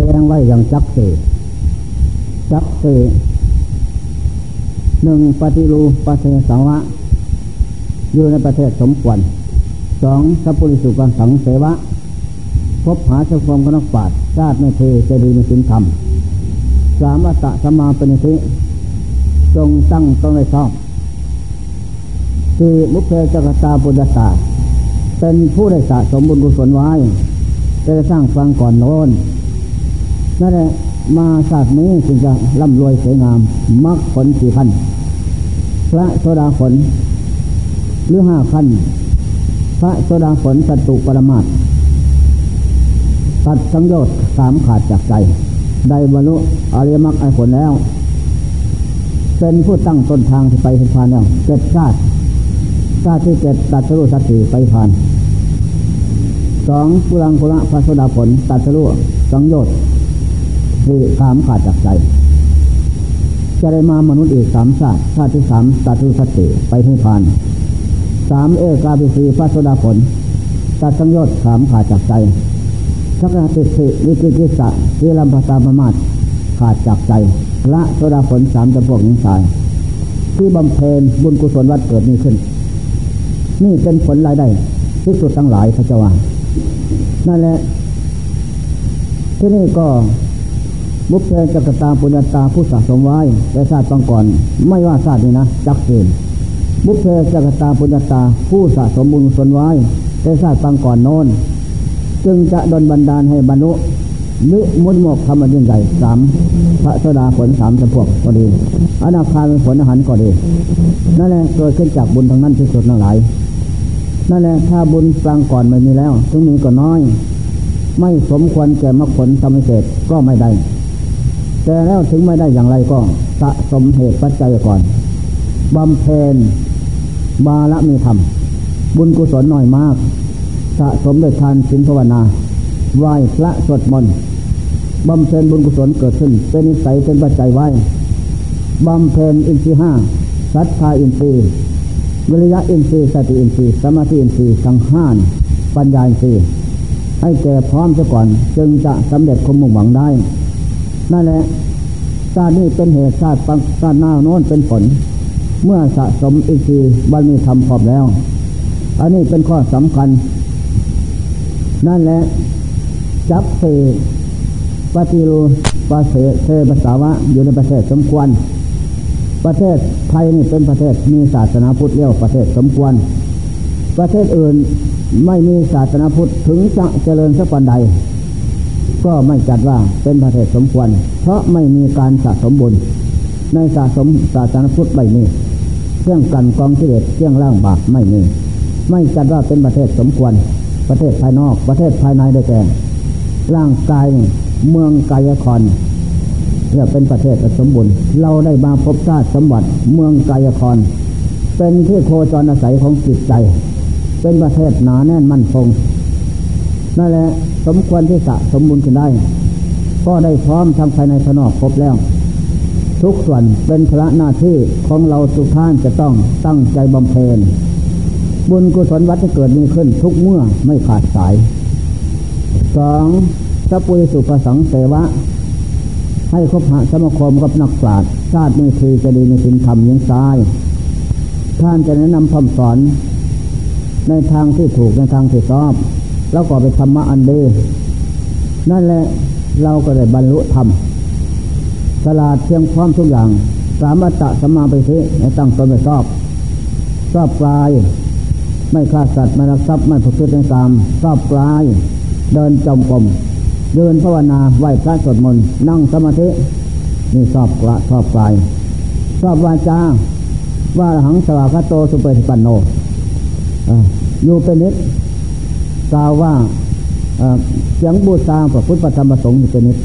แสดงไว้อย่างจักเสจักเสหนึ่งปฏิรูปเสสาวะ อยู่ในประเทศสมควรสองสัพพุริสุกังสังเสวะ พบหาสความกนักปาดชาติไม่เทจะดีในสินธรรม สามัตตะสมาปณิธิจงตั้งต้องในชอบสี่มุขเพจกตาปุญญาตาเป็นผู้ได้สะสมบุญกุศลไว้จะสร้างฟังก่อนโน้น นั่นแหละมาศาสตร์นี้จึงจะร่ำรวยสวยงามมรรคผลสี่ขั้นพระโสดาผลหรือห้าขั้น พระโสดาผลสัตตุปรมาตตัดสังโยชน์สามขาดจากใจ ได้บรรลุอริยมรรคผลแล้ว เป็นผู้ตั้งต้นทางที่ไปถึงพานแล้วเจ็ดชาติชาติที่เจ็ดตัดสรุสัตติไปผ่านสองกุลังกุละพระโสดาผลตัดสรุสังโยชน์ ที่สามขาดจากใจจะได้มามนุษย์อีกสามชาติชาติที่สามตัดสรุสติไปถึงพานสามเอกาภิสีพระโสดาผลตัดสังยชน์สามขาดจากใจสักติสิวิกิกิสะวิลัมภตาประมาทขาดจากใจละโสดาผลสามจำพวกนิสัยที่บำเพ็ญบุญกุศลวัดเกิดนี้ขึ้น นี่เป็นผลรายได้ที่สุดทั้งหลายพระเจ้าว่านั่นแหละที่นี่ก็ บุพเพจักตาปุญญาตาผู้สะสมไว้ในชาติต้องก่อน ไม่ว่าชาตินี้นะจักเกณฑ์บุพเพจักตาปุญญาตาผู้สะสมบุญกุศลไว้ในชาติต้องก่อนโน้นจึงจะดลบันดาลให้บรรลุนิมุตโมกธรรมยิ่งใหญ่สามพระสดาผลสามจำพวกก็ดีอนาคาเป็นผลอาหารก็ดีนั่นแหละเกิดขึ้นจากบุญทางนั้นที่สุดทั้งหลายนั่นแหละถ้าบุญสร้างก่อนไม่มีแล้วถึงมีก็น้อย ไม่สมควรแก่มรรคผลทำให้เสร็จก็ไม่ได้ แต่แล้วถึงไม่ได้อย่างไรก็สะสมเหตุปัจจัยก่อนบำเพ็ญบาละมีธรรม บุญกุศลน้อยมาก สะสมด้วยทานสินภาวนาไหว้พระสวดมนต์บำเพ็ญบุญกุศลเกิดขึ้น เป็นนิสัยเป็นปัจจัยไว้บำเพ็ญอินทรีย์ห้าสัทธาอินทรีย์วิริยะอินทรีย์สติอินทรีย์สมาธิอินทรีย์สังหานปัญญาอินทรีย์ให้แก่พร้อมซะก่อนจึงจะสำเร็จความมุ่งหวังได้ นั่นแหละชาตินี้เป็นเหตุชาติปังชาติหน้าโน้นเป็นผล เมื่อสะสมอินทรีย์บารมีธรรมพร้อมแล้ว อันนี้เป็นข้อสำคัญ นั่นแหละจับเสปฏิรูปเสเสภาษาวะอยู่ในประเทศสมควร ประเทศไทยนี่เป็นประเทศมีศาสนาพุทธเรียกประเทศสมควร ประเทศอื่นไม่มีศาสนาพุทธถึงจะเจริญสักปันใด ก็ไม่จัดว่าเป็นประเทศสมควร เพราะไม่มีการสะสมบุญ ในสะสมศาสนาพุทธไม่มีเครื่องกันกองเสียเครื่องล่างบาปไม่มี ไม่จัดว่าเป็นประเทศสมควร ประเทศภายนอก ประเทศภายในได้แก่ร่างกายเมืองกายคอนเนี่ยเป็นประเทศสมบูรณ์ เราได้มาพบชาติสมบัติเมืองกายคอนเป็นที่โคจรอาศัยของจิตใจ เป็นประเทศหนาแน่นมั่นคง นั่นแหละสมควรที่สะสมบูรณ์ขึ้นได้ ก็ได้พร้อมทางภายในภายนอกครบแล้ว ทุกส่วนเป็นพระหน้าที่ของเราทุกท่านจะต้องตั้งใจบำเพ็ญบุญกุศลวัดจะเกิดมีขึ้นทุกเมื่อไม่ขาดสายสองสัปุริสุภสังเสวะ ให้คบหาสมาคมกับนักปราชญ์ชาตินี้คือจะดีในสินธรรมยังซ้าย ท่านจะแนะนำคำสอน ในทางที่ถูกในทางที่ชอบ แล้วก็ไปธรรมะอันดีนั่นแหละเราก็ได้บรรลุธรรมสลาดเพียงพร้อมทุกอย่าง สามารถตสมาไปสิในตั้งตนไปชอบชอบปลาย ไม่ฆ่าสัตว์ไม่รักทรัพย์ไม่ประพฤติในกรรมชอบปลาย เดินจมกรมเดินภาวนาไหว้พระสวดมนต์นั่งสมาธินี่ชอบกระชอบกายชอบวาจาว่าหังสวากาโตสุเปติปันโนอยู่เป็นนิด กล่าวว่าเสียงบูชาพระพุทธธรรมประสงค์เป็นนิด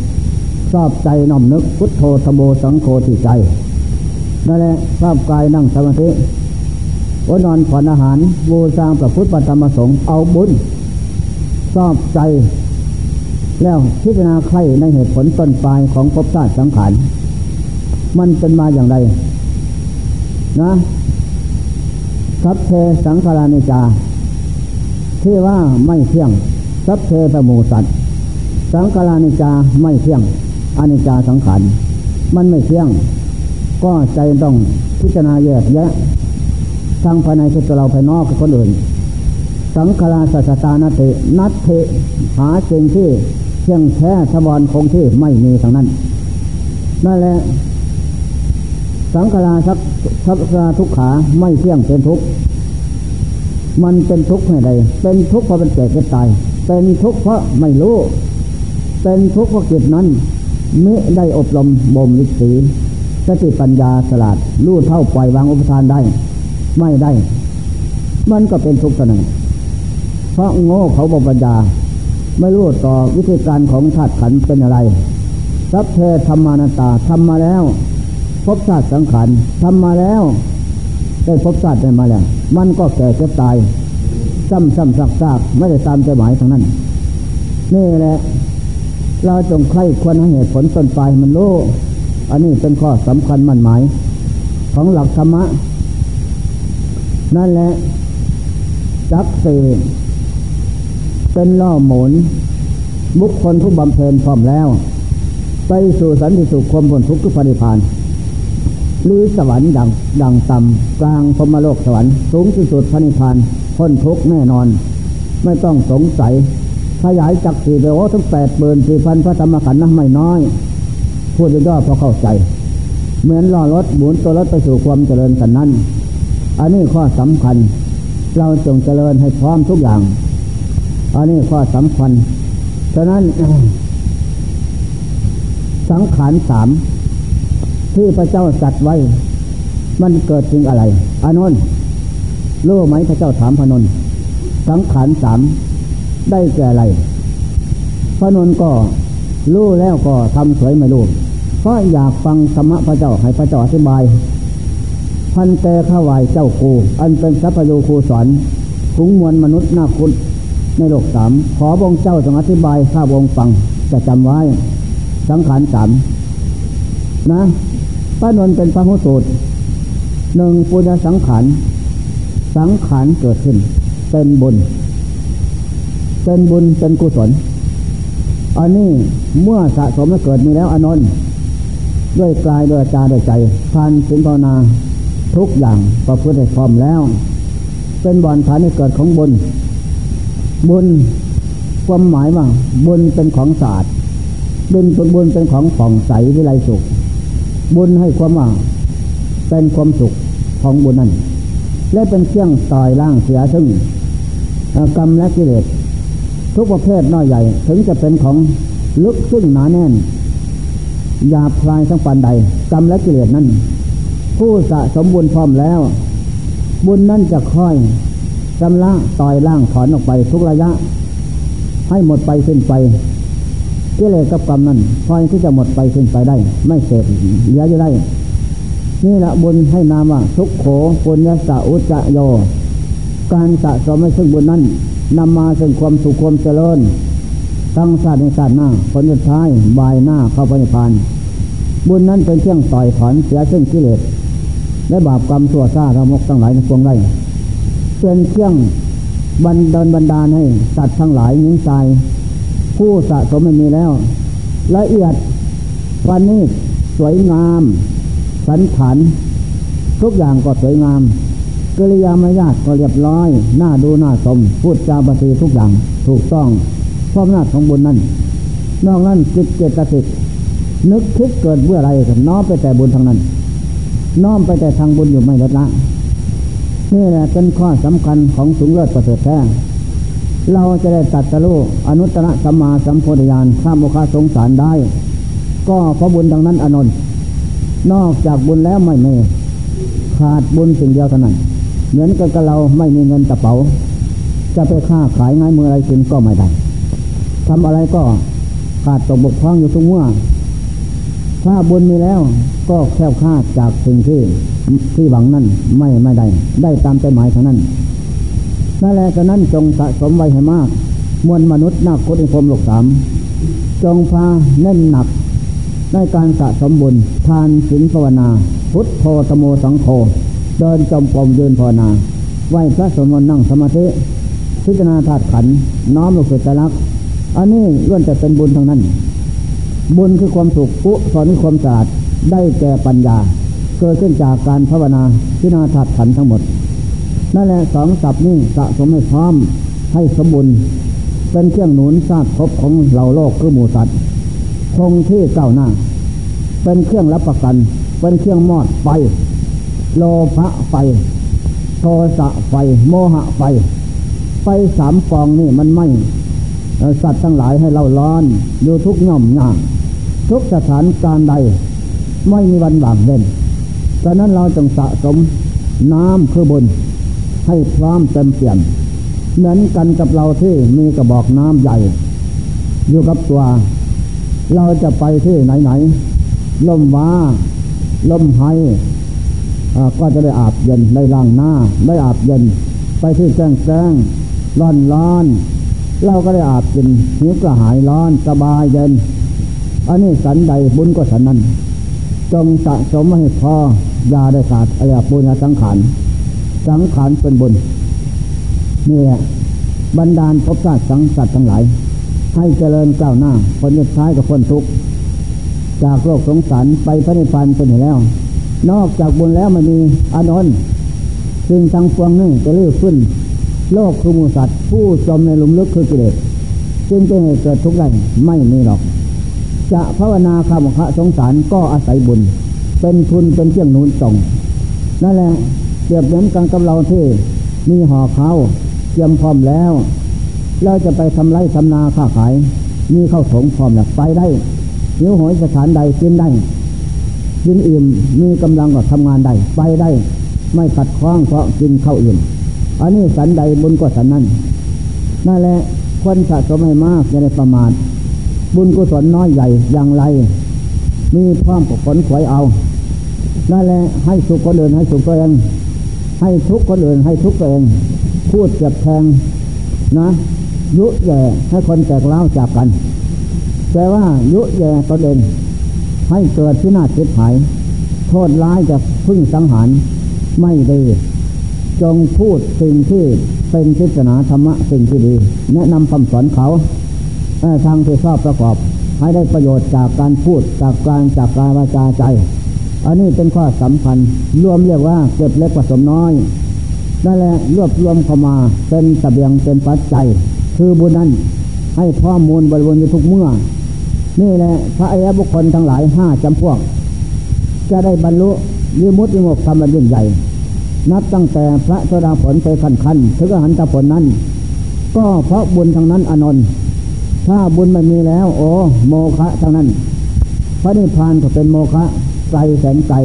ชอบใจน้อมนึกพุทโธธโมสังโฆที่ใจนั่นแหละชอบกายนั่งสมาธิวันอนผ่อนอาหารบูชาพระพุทธธรรมประสงค์เอาบุญชอบใจ แล้วพิจารณาใครในเหตุผลต้นปลายของภพชาติสังขารมันเป็นมาอย่างไร นะสัพเพสังขารานิจา ที่ว่าไม่เที่ยงสัพเพปมูสัตสังขารานิจาไม่เที่ยงอนิจจาสังขารมันไม่เที่ยง ก็ใจต้องพิจารณาแยกแยะทางภายในคือตัวเราภายนอกคือคนอื่น สังขาราสัสตานาตินัตเทหาสิ่งที่เที่ยงแท้ทบอนคงที่ไม่มีทางนั้น นั่นแหละสังขาราสักสักราทุกขาไม่เที่ยงเป็นทุกข์ มันเป็นทุกข์ให้ใดเป็นทุกข์เพราะเป็นเกิดเป็นตาย เป็นทุกข์เพราะไม่รู้ เป็นทุกข์เพราะจิตนั้นมิได้อบรมบ่มฤทธิ์สติปัญญาสลาดรู้เท่าปล่อยวางอุปทานได้ ไม่ได้ มันก็เป็นทุกข์ตัวหนึ่งเพราะโง่เขาบปัญญา ไม่รู้ต่อวิธีการของธาตุขันเป็นอะไรสัพเพธรรมานาตาทำมาแล้ว พบชาติสังขารทำมาแล้ว ได้พบชาติได้มาแล้ว มันก็แก่เจ็บตาย ซ้ำซ้ำซักซากไม่ได้ตามใจหมายทางนั้น นี่แหละ เราจงใคร่ควรห้เหตุผลต้นปลายมันรู้ อันนี้เป็นข้อสำคัญมั่นหมาย ของหลักธรรมะ นั่นแหละ จักเสเป็นล่อหมุนบุคคลผู้บำเพ็ญพร้อมแล้ว ไปสู่สันติสุขความพ้นทุกข์ทุกปฏิพาน หรือสวรรค์ดังดังต่ำกลางพมโลกสวรรค์สูงที่สุดพระนิพพานพ้นทุกข์แน่นอน ไม่ต้องสงสัย ขยายจักสี่ไปโอ้ทั้งแปดเบินสี่พันพระธรรมขันธ์นะไม่น้อย พูดย่อพอเข้าใจ เหมือนล่อรถหมุนตัวรถไปสู่ความเจริญสันนั้น อันนี้ข้อสำคัญ เราจงเจริญให้พร้อมทุกอย่าง อันนี้ข้อสำคัญฉะนั้นสังขารสาม ที่พระเจ้าสัตว์ไว้ มันเกิดจึงอะไร อานนท์รู้ไหมพระเจ้าถามพนนสังขารสามได้แก่อะไรพนนก็รู้แล้วก็ทำสวยไม่รู้เพราะอยากฟังธรรมะพระเจ้าให้พระเจ้าอธิบาย พันเตข้าวายเจ้าครูอันเป็นสัพพโยครูสอนขุงมวลมนุษย์นาคุณในโลกสามขอบงเจ้าจงอธิบายข้าบงฟังจะจำไว้ สังขารสามนะ ป้านนเป็นพระหุสูตรหนึ่งปุญญสังขารสังขารเกิดขึ้น เป็นบุญ เป็นบุญเป็นกุศล อันนี้เมื่อสะสมแล้วเกิดมีแล้วอนนท์ด้วยกายด้วยจาด้วยใจทานสินภาวนาทุกอย่างประพฤติให้พร้อมแล้ว เป็นบ่อนฐานให้เกิดของบุญ บุญความหมายว่าบุญเป็นของศาสตร์บุญเป็นบุญเป็นของฝ่องใสวิไลสุข บุญให้ความว่าเป็นความสุขของบุญนั้น และเป็นเครื่องต่อยล่างเสียซึ่งกรรมและกิเลสทุกประเภทน้อยใหญ่ ถึงจะเป็นของลึกซึ่งหนาแน่นยาบคลายทั้งปันใด กรรมและกิเลสนั้น ผู้สะสมบุญพร้อมแล้ว บุญนั้นจะค่อยจำละต่อยล่างถอนออกไปทุกระยะ ให้หมดไปสิ้นไป กิเลสกับกรรมนั้นคอยที่จะหมดไปสิ้นไปได้ ไม่เสพเหลืออยู่ได้ นี่แหละบุญให้นามว่าทุกโขปุญญาสาอุจโย การสะสมซึ่งบุญนั้นนำมาซึ่งความสุขความเจริญตั้งชาติในชาติหน้าผลสุดท้ายบายหน้าเข้าไปในพาน บุญนั้นเป็นเครื่องต่อยถอนเสียซึ่งกิเลสและบาปกรรมชั่วซาระมกทั้งหลายในพวงไร้เป็นเครื่องบันดาลบันดาลให้สัตว์ทั้งหลายหญิงชาย ผู้สะสมไม่มีแล้ว ละเอียดวันนี้สวยงาม สันฐานทุกอย่างก็สวยงามกิริยามารยาทก็เรียบร้อย หน้าดูหน้าสม พูดจาปฏิทุกอย่างถูกต้องพร้อมหน้าของบุญนั้น นอกนั้นจิตเจตสิกนึกคิดเกิดเบื่ออะไรน้อมไปแต่บุญทางนั้น น้อมไปแต่ทางบุญอยู่ไม่ลดละนี่แหละเป็นข้อสำคัญของสูงเลิศประเสริฐแท้ เราจะได้ตัดสรู้อนุตตรสัมมาสัมโพธิญาณข้ามโมฆะสงสารได้ ก็เพราะบุญทางนั้นอนนท์นอกจากบุญแล้วไม่เมขาดบุญสิ่งเดียวเท่านั้น เหมือนกับเราไม่มีเงินกระเป๋า จะไปค้าขายง่ายมืออะไรกินก็ไม่ได้ทำอะไรก็ขาดตกบกพร่องอยู่ทุกเมื่อ ถ้าบุญมีแล้วก็แค่คาดจากสิ่งที่ที่หวังนั่นไม่ไม่ได้ ได้ตามใจหมายเท่านั้น นั่นแหละฉะนั้นจงสะสมไว้ให้มาก มวลมนุษย์นักคุณิพรมโลกสามจงพาเน้นหนักในการสะสมบุญทานศีลภาวนา พุทธโธตโมสังโฆเดินจมกรมยืนภาวนา ไหวพระสมนนั่งสมาธิ พิจารณาธาตุขันน้อมลงสู่ใจรัก อันนี้ล้วนจะเป็นบุญทั้งนั้น บุญคือความสุขกุศลคือความสะอาดได้แก่ปัญญา เกิดขึ้นจากการภาวนาพินาถัดขันทั้งหมด นั่นแหละสองสับนี้สะสมให้พร้อมให้สมบูรณ์เป็นเครื่องหนุนซาดพบของเหล่าโลกคือหมูสัตว์คงที่เก้าหน้า เป็นเครื่องรับประกัน เป็นเครื่องมอดไฟ โลภะไฟ โทสะไฟ โมหะไฟ ไฟสามกองนี่มันไม่สัตว์ทั้งหลายให้เราร้อน อยู่ทุกย่อมย่าง ทุกสถานการใด ไม่มีวันบางเด่นดังนั้นเราจงสะสมน้ำคือบน ให้พร้อมเต็มเปี่ยมเหมือนกันกับเราที่มีกระบอกน้ำใหญ่ อยู่กับตัว เราจะไปที่ไหนไหนลมว้าลมไห้ก็จะได้อาบเย็นได้ล้างหน้า ได้อาบเย็น ไปที่แจ้งแจ้งร้อนร้อนเราก็ได้อาบกินหิวกระหายร้อนสบายเย็น อันนี้สันใดบุญก็สันนั้น จงสะสมให้พอ ยาได้ขาดอะไรบุญญาสังขาร สังขารเป็นบุญนี่แหละบรรดาลพบชาติสังสัตว์ทั้งหลาย ให้เจริญก้าวหน้าคนยุดท้ายกับคนทุกข์จากโลกสงสารไปพระนิพพานเป็นอยู่แล้ว นอกจากบุญแล้วมันมีอานนท์ซึ่งทางฟวงนี่จะเลื้อขึ้น โลกคือมูสัตว์ ผู้จมในหลุมลึกคือกิเลสจึงจะให้เกิดทุกข์ได้ไม่มีหรอก จะภาวนาคำขะสงสารก็อาศัยบุญ เป็นทุนเป็นเชื่องนูนส่งนั่นแหละ รียบเหมือนกันกับเราที่มีห่อเขาเตรียมพร้อมแล้วเราจะไปทำไรทำนาค้าขาย มีข้าถงพร้อมแล้วไปได้หิวหอยสถานใดกินได้กินอิ่มมีกำลังก็ทำงานได้ไปได้ ไม่ขัดข้องเพราะกินข้าวอิ่มอันนี้สันใดบุญก็สันนั้นนั่นแหละคนสะสมให้มากอย่าได้ประมาทบุญกุศลน้อยใหญ่อย่างไร มีพร้อมกับผลขวยเอานั่นแหละให้สุขคนอื่นให้สุขตัวเอง ให้ทุกคนอื่นให้ทุกตัวเอง พูดเจ็บแทงนะยุแย่ให้คนแตกเล้าจากกัน แต่ว่ายุแย่ตนเองให้เกิดที่นาจิตหาย โทษร้ายจะพึ่งสังหารไม่ดี จงพูดสิ่งที่เป็นพิจารณาธรรมะสิ่งที่ดี แนะนำคำสอนเขาทางที่ชอบประกอบ ให้ได้ประโยชน์จากการพูดจากการจากการวาจาใจ อันนี้เป็นข้อสำคัญรวมเรียกว่าเก็บเล็กผสมน้อยนั่นแหละรวบรวมเข้ามาเป็นสเบียงเป็นปัจจัย คือบุญนั้นให้ข้อมูลบริวนอยู่ทุกเมื่อ นี่แหละพระอริยบุคคลทั้งหลายห้าจำพวก จะได้บรรลุยิมุติิโมกธรรมยิ่งใหญ่ นับตั้งแต่พระโสดาผลไปขันขันถึงอหันตผลนั้น ก็เพราะบุญทางนั้นอนนท์ถ้าบุญไม่มีแล้ว โอ้โมฆะทางนั้น พระนิพพานก็เป็นโมฆะ ไกลแสนไกล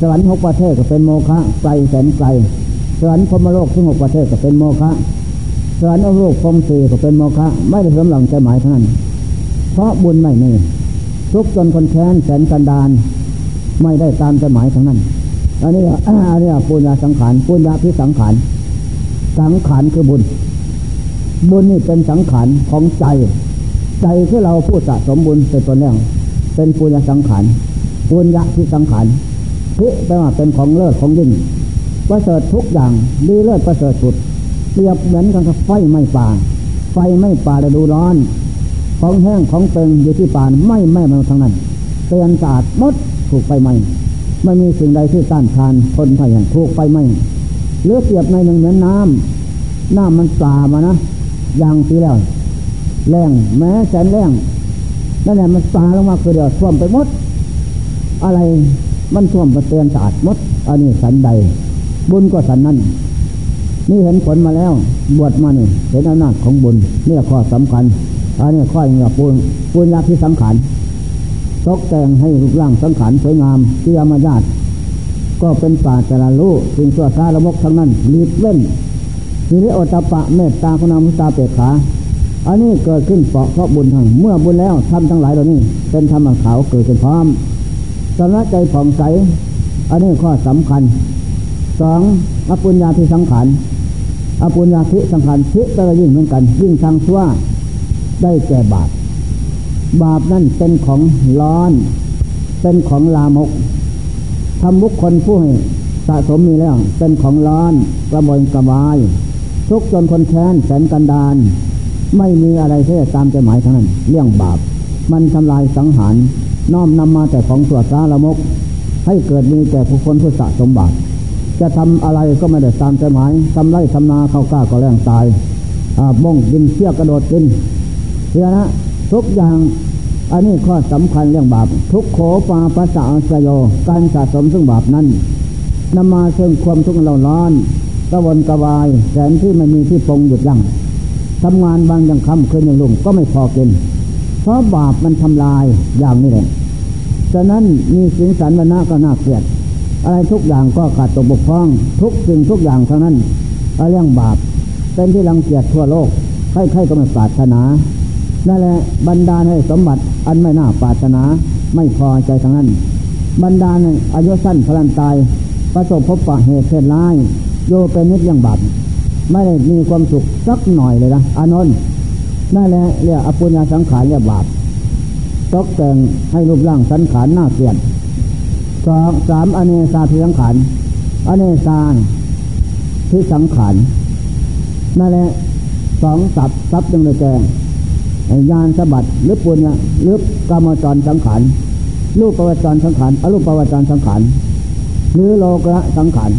สวรรค์หกประเทศก็เป็นโมฆะไกลแสนไกล สวรรค์พมโลกทั้งหกประเทศก็เป็นโมฆะสวรรค์อโลกพรมสีก็เป็นโมฆะไม่ได้สมหลังใจหมายท่าน เพราะบุญไม่มีทุกจนคนแค้นแสนกันดานไม่ได้ตามใจหมายทั้งนั้น อันนี้อันนี้ปุญญาสังขารปุญญาพิสังขารสังขารคือบุญ บุญนี่เป็นสังขารของใจ ใจที่เราพูดสะสมบุญเป็นตัวแรกเป็นปุญญาสังขาร ปุญญาพิสังขารพิแปลว่าเป็นของเลิศของยิ่งประเสริฐทุกอย่างดีเลิศประเสริฐสุดเปรียบเหมือนกันกับไฟไม่ป่า ไฟไม่ป่าจะดูร้อน ของแห้งของเตึงอยู่ที่ป่านไม่ไม่มาทั้งนั้นเตือนสะอาดมดถูกไฟไหม้ไม่มีสิ่งใดที่ต้านทานทนไฟอย่างถูกไฟไหม้เลือเปรียบในหนึ่งเหมือนน้ำน้ำมันปลามานะอย่างที่แล้วแรงแม้แสนแรงนั่นแหละมันปลาลงมาคือเดียวท่วมไปหมด อะไรมันท่วมมาเตือนสะอาดมดอันนี้สันใด บุญก็สันนั้นนี่เห็นผลมาแล้ว บวชมาเนี่ยเห็นอำนาจของบุญเนี่ยข้อสำคัญอันนี้ข้ออย่างปูนปูนยาที่สังขารตกแต่งให้รูปร่างสังขารสวยงามที่อมญาตก็เป็นป่าจารุสิ่งสัวซาละมกทั้งนั้นรีบเล่นทีนี้โอตปะเมตตาคุณามุตาเปกขา อันนี้เกิดขึ้นเพราะเพราะบุญทั้งเมื่อบุญแล้วทำทั้งหลายเหล่านี้ เป็นธรรมขาวเกิดขึ้นพร้อม สำนักใจผ่องใส อันนี้ข้อสำคัญสองอปุญญาที่สังขารอปุญญาทิสังขารทิก็ยิ่งเหมือนกัน ยิ่งทางชั่วได้แก่บาป บาปนั่นเป็นของร้อน เป็นของลามกทำบุคคลผู้ให้สะสมมีแล้ว เป็นของร้อนกระมอยกระวาย ทุกจนคนแค้นแสนกันดาน ไม่มีอะไรที่จะตามใจหมายทั้งนั้น เรื่องบาป มันทำลายสังหาร น้อมนำมาแต่ของสวดสาละมก ให้เกิดมีแต่ผู้คนผู้สะสมบาปจะทำอะไรก็ไม่ได้ตามใจหมายทำไรทำนาเข้ากล้าก็แรงตายม่งดินเชี่ยกระโดดกินเสียนะทุกอย่าง อันนี้ข้อสำคัญเรื่องบาป ทุกโขปาปัสสะสยโยการสะสมซึ่งบาปนั้นนำมาเชิงความทุกข์เราร้อนกระวนกระวายแสนที่ไม่มีที่ปงหยุดยัง้งทำงานบางอย่างคำคืนอย่างลุ่มก็ไม่พอกิน เพราะบาปมันทำลายอย่างนี้เลย ฉะนั้นมีสิงสันวนาก็น่าเกลียด อะไรทุกอย่างก็ขาดตกบกพร่อง ทุกสิ่งทุกอย่างเท่านั้นเรื่องบาปเป็นที่รังเกียจทั่วโลกใครๆก็ไม่ปรารถนานั่นแหละบรรดาให้สมบัติอันไม่น่าปรารถนาไม่พอใจทั้งนั้น บรรดาในอายุสั้นพลันตาย ประสบพบปะเหตุเพศร้ายโยเป็นนิดยังบาปไม่ได้มีความสุขสักหน่อยเลยนะอานนท์นั่นแหละเรียกอปุญญาสังขารเรียกบาป ตกแต่งให้รูปร่างสังขารน่าเกลียดสองสามอเนสาพิสังขารอเนสาพิสังขารนั่นแหละสองสับสับยังเลยแกงยานสะบัดหรือปุญญาหรือกรรมจรสังขารรูปประวัติจรสังขารอรูปประวัติจรสังขารหรือโลกะสังขาร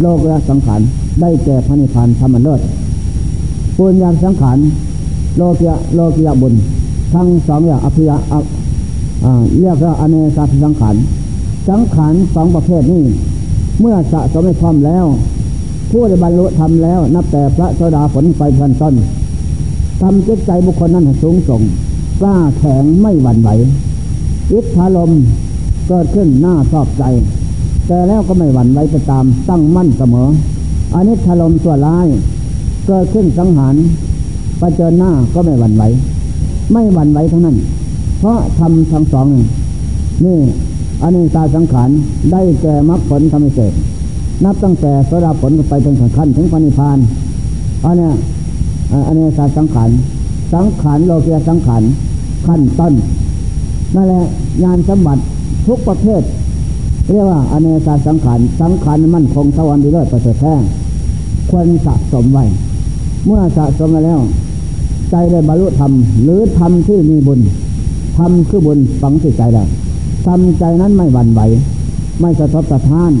โลกะสังขารได้แก่พระนิพพานธรรมเลิศปุญญาสังขารโลกียโลกียบุญ ทั้งสองอย่างอภิยะเรียกว่าอเนสาสังขารสังขารสองประเภทนี้ เมื่อสะสมให้พร้อมแล้ว ผู้ได้บรรลุธรรมแล้ว นับแต่พระโสดาผลไปพันต้นทำจิตใจบุคคลนั้นสูงส่งกล้าแข็งไม่หวั่นไหวอิทธาลมเกิดขึ้นหน้าชอบใจ แต่แล้วก็ไม่หวั่นไหวไปตามตั้งมั่นเสมออันนี้ถลมตัวร้าย เกิดขึ้นสังหารประเจิญหน้าก็ไม่หวั่นไหว ไม่หวั่นไหวทั้งนั้น เพราะทำทั้งสองนี่อันนี้ตาสังขารได้แก่มรรคผลธรรมเสกนับตั้งแต่สดาผลไปจนถึงขั้นถึงปณิพานอันนี้อันนี้ตาสังขารสังขารโลกียสังขารขั้นต้นนั่นแหละงานสมบัติทุกประเภทเรียกว่าอเนกาสังขาร สังขารมั่นคงสวรรค์ดีเลิศประเสริฐแท้ควรสะสมไว้ เมื่อสะสมแล้ว ใจได้บรรลุธรรมหรือธรรมที่มีบุญธรรมคือบุญฝังจิตใจแล้วทำใจนั้นไม่หวั่นไหว ไม่สะทบสะท้าน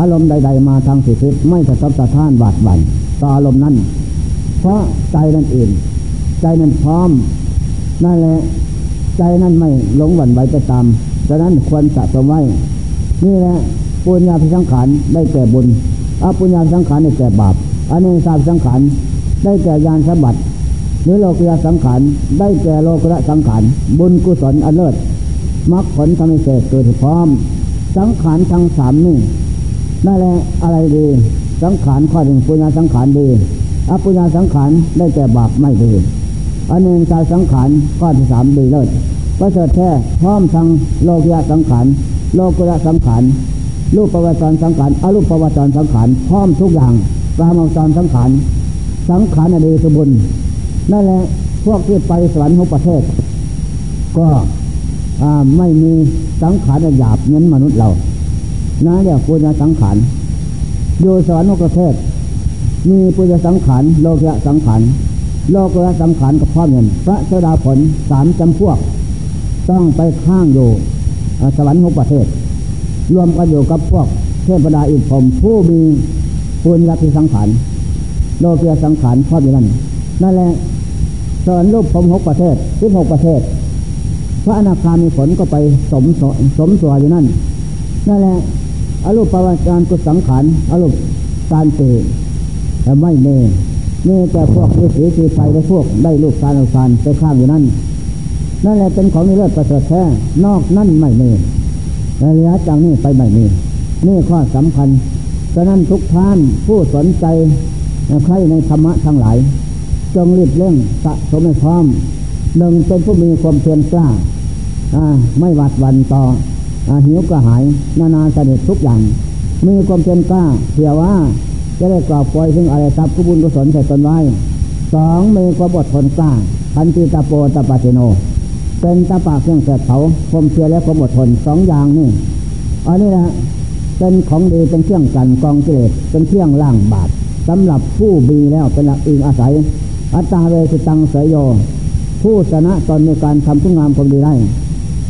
อารมณ์ใด ๆ มาทางสิทธิไม่สะทบสะท้านหวาดหวั่นต่ออารมณ์นั้น เพราะใจนั้นเองใจนั้นพร้อมนั่นแหละใจนั้นไม่หลงหวั่นไหวไปตามดังนั้นควรสะสมไว้ นี่แหละปุญญาพิสังขารได้แก่บุญอปุญญาสังขารได้แก่บาปอันนี้ทราบสังขารได้แก่ยานสมบัติ หรือโลกยาสังขารได้แก่โลกุระสังขารบุญกุศลอันเลิศมรรคผลทำให้เสร็จเกิดพร้อม สังขารทั้งสามนี่นั่นแหละอะไรดี สังขารข้อหนึ่งปุญญาสังขารดีอปุญญาสังขารได้แก่บาปไม่ดีอันหนึ่งใจสังขารข้อที่สามดีเลิศประเสริฐแท้พร้อมทั้งโลกยาสังขารโลกุระสังขารรูปประวัติสังขารอรูปประวัติสังขารพร้อมทุกอย่างปรามาจรสังขารสังขารอดีสบุญ นั่นแหละพวกที่ไปสวรรค์ของประเทศ ก็ไม่มีสังขารหยาบเงินมนุษย์เรานะเรียกปุญญสังขารอยู่สวรรค์ของประเทศ มีปุญญสังขารโลกยะสังขารโลกยะสังขารกับพ่อเงินพระเสดาผลสามจำพวก ต้องไปข้างอยู่สวรรค์หกประเทศ รวมกันอยู่กับพวกเทพดาอินพรมผู้มีปุญญาภิสังขารโลกียสังขารครอบอยู่นั่นนั่นแหละ สวรรค์รูปพรมหกประเทศสิบหกประเทศ พระอนาคามีผลก็ไปสมสสมตัวอยู่นั่น นั่นแหละอรูปประวัติการกุสังขารอรูปการเตะแต่ไม่เน่เน่แต่พวกฤาษีที่ไปได้พวกได้รูปการอุสานไปข้ามอยู่นั่น นั่นแหละเป็นของนิเลิศประเสริฐแท้ นอกนั่นไม่มีระยะจากนี้ไปไม่มีนี่ข้อสำคัญฉะนั้นทุกท่านผู้สนใจใครในธรรมะทั้งหลาย จงรีบเร่งสะสมให้พร้อมหนึ่งเป็นผู้มีความเพียรกล้าไม่หวัดวันต่ออหิวกระหาย นานาเสด็จทุกอย่าง มีความเพียรกล้าเผื่อว่า จะได้กรอบปล่อยซึ่งอะไรทับกุบุญกุศลใส่ตนไว้สองมีความอดทนกล้าพันติตาโปตปาเจโน เป็นตาปากเครื่องเสดเผาความเพียรและความอดทนสองอย่างนี่อันนี้นะเป็นของดีเป็นเครื่องกันกองเกลดเป็นเครื่องล่างบาปสำหรับผู้บีแล้วเป็นหลักอิงอาศัย อัตตาเวสิตังเสยโย ผู้ชนะตอนในการทำทุกงามความดีได้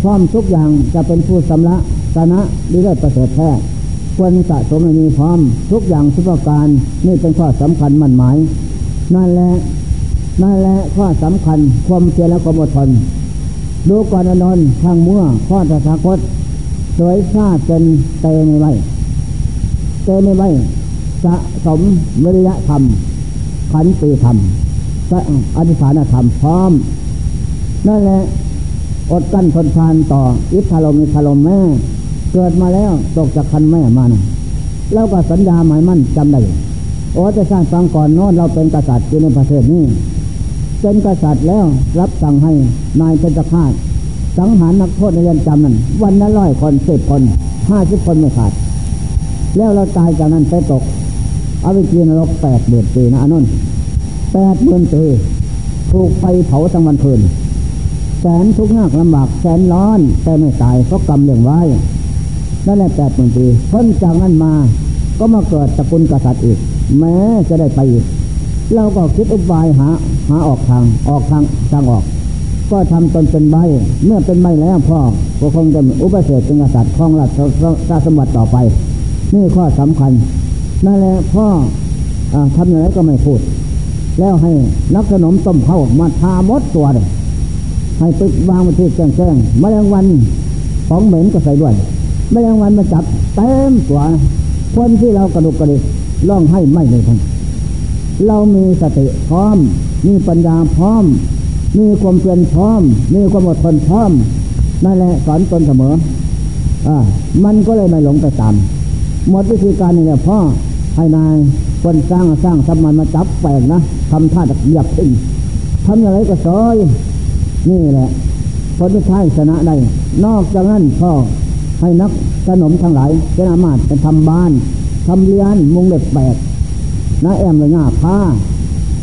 พร้อมทุกอย่างจะเป็นผู้สำละชนะดีได้ประเสริฐแท้ควรสะสมมีพร้อมทุกอย่างทุกประการนี่เป็นข้อสำคัญมั่นหมาย นั่นแหละนั่นแหละข้อสำคัญความเพียรและความอดทนดูก่อนอนนทางมั่วข้อตถาคตโดยชาติเป็นเตในไว้เตในไว้สะสมวิริยะธรรมขันติธรรม อธิษฐานธรรมพร้อม นั่นแหละ อดกั้นทนทานต่ออิทธาลมิทาลมแม่ เกิดมาแล้วตกจากคันแม่มานะแล้วก็สัญญาหมายมั่นจำได้ โอ้จะสร้างฟังก่อนโน้นเราเป็นกษัตริย์อยู่ในประเทศนี้ เป็นกษัตริย์แล้วรับสั่งให้นายเป็นฆาตสังหารนักโทษในเรือนจำนั้น วันละร้อยคนสิบคนห้าสิบคนไม่ขาด แล้วเราตายจากนั้นไปตก เอาไปกินนรกแปดเดือนปีนะอนุน แปดเดือนปีถูกไฟเผาทั้งวันคืนแสนทุกข์ยากลำบากแสนร้อน แต่ไม่ตายเพราะกรรมเลี้ยงไว้นั่นแหละแปดหมื่นปีพ้นจากนั้นมาก็มาเกิดตระกูลกษัตริย์อีก แม้จะได้ไปอีก เราก็คิดอุบายหา หาออกทางออกทางทางออก ก็ทำตนเป็นใบเมื่อเป็นใบแล้วพ่อก็คงจะอุปเสกเป็นกษัตริย์ครองราชสมบัติต่อไป นี่ข้อสำคัญนั่นแหละพ่ออทำอย่างไรก็ไม่พูด แล้วให้นักขนมต้มเข้ามาทามดตัวเลยให้ไปวางมาที่แจ้งแจ้งแมลงวันของเหม็นก็ใส่ด้วยแมลงวันมาจับเต็มตัวคนที่เรากระดุกกระดิกร้องให้ไม่เลยทั้งเรามีสติพร้อม มีปัญญาพร้อม มีความเพียรพร้อม มีความอดทนพร้อมนั่นแหละสอนตนเสมออ่ามันก็เลยไม่หลงไปตามหมดวิธีการนี่แหละพ่อให้นาย คนสร้างสร้างทำมันมาจับแปลงนะทำท่าจะเหยียบทิ้งทำอะไรก็ซอย นี่แหละผลที่ท้ชนะได้ นอกจากนั้นพ่อให้นักขนมทั้งหลายเจนามาตเป็นทำบ้านทำเลียนมุงเด็ดแปดน้าแอมเลยง่าผ้า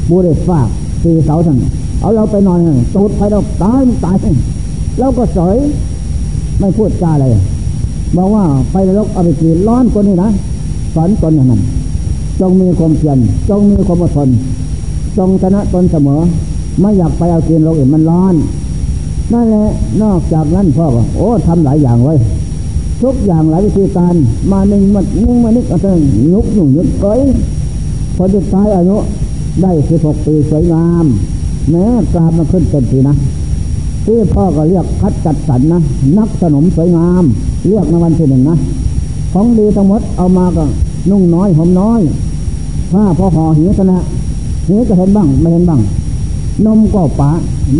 บูเดฝากสี่เสาทั้งเอาเราไปนอนตูดไปเราตายตายเราก็สอยไม่พูดจาอะไรบอกว่าไปนรกเอาไปกีร้อนคนนี้นะสอนตนอย่างนั้น จงมีความเพียรจงมีความอดทน จงชนะตนเสมอ ไม่อยากไปเอากินโลกอื่นมันร้อนนั่นแหละนอกจากนั้นพ่อบอกโอ้ทำหลายอย่างไว้ทุกอย่างหลายวิธีการมาหนึ่งมันนึ่งมานิกอะไรยุกหนุ่งยุกเอ้ยพอจะตายอายุได้สิบหกปีสวยงาม แม้กลามาขึ้นเป็นทีนะที่พ่อก็เรียกคัดจัดสรรนะนักสนมสวยงาม เรียกในวันที่หนึ่งนะ ของดีทั้งหมดเอามาก็ นุ่งน้อยห่มน้อยผ้าพอห่อหิวชนะหิวก็เห็นบ้างไม่เห็นบ้าง นมก็ปะ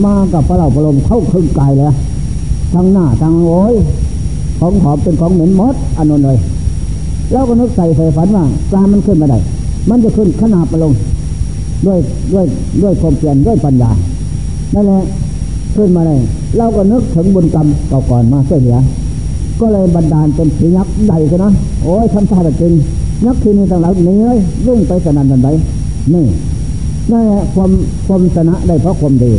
มากับปลาปลมเข้าครึ่งกายเลยทั้งหน้าทั้งโอ้ยของหอมเป็นของเหม็นมดอันนั้นเลยแล้วก็นึกใส่ใส่ฝันว่าปลามันขึ้นมาได้ มันจะขึ้นขนาบไปลงด้วยด้วยด้วยความเพียรด้วยปัญญานั่นแหละขึ้นมาเลยเราก็นึกถึงบุญกรรมเก่าก่อนมาช่วยเหลือก็เลยบันดาลเป็นผียักษ์ใหญ่กันนะโอ้ยทำท่าจะจริง ยักษ์ที่นี่ต่างหลายนี้เลยรุ่งไปสนั่นสันใดนี่นั่แหละความความชนะได้เพราะความดี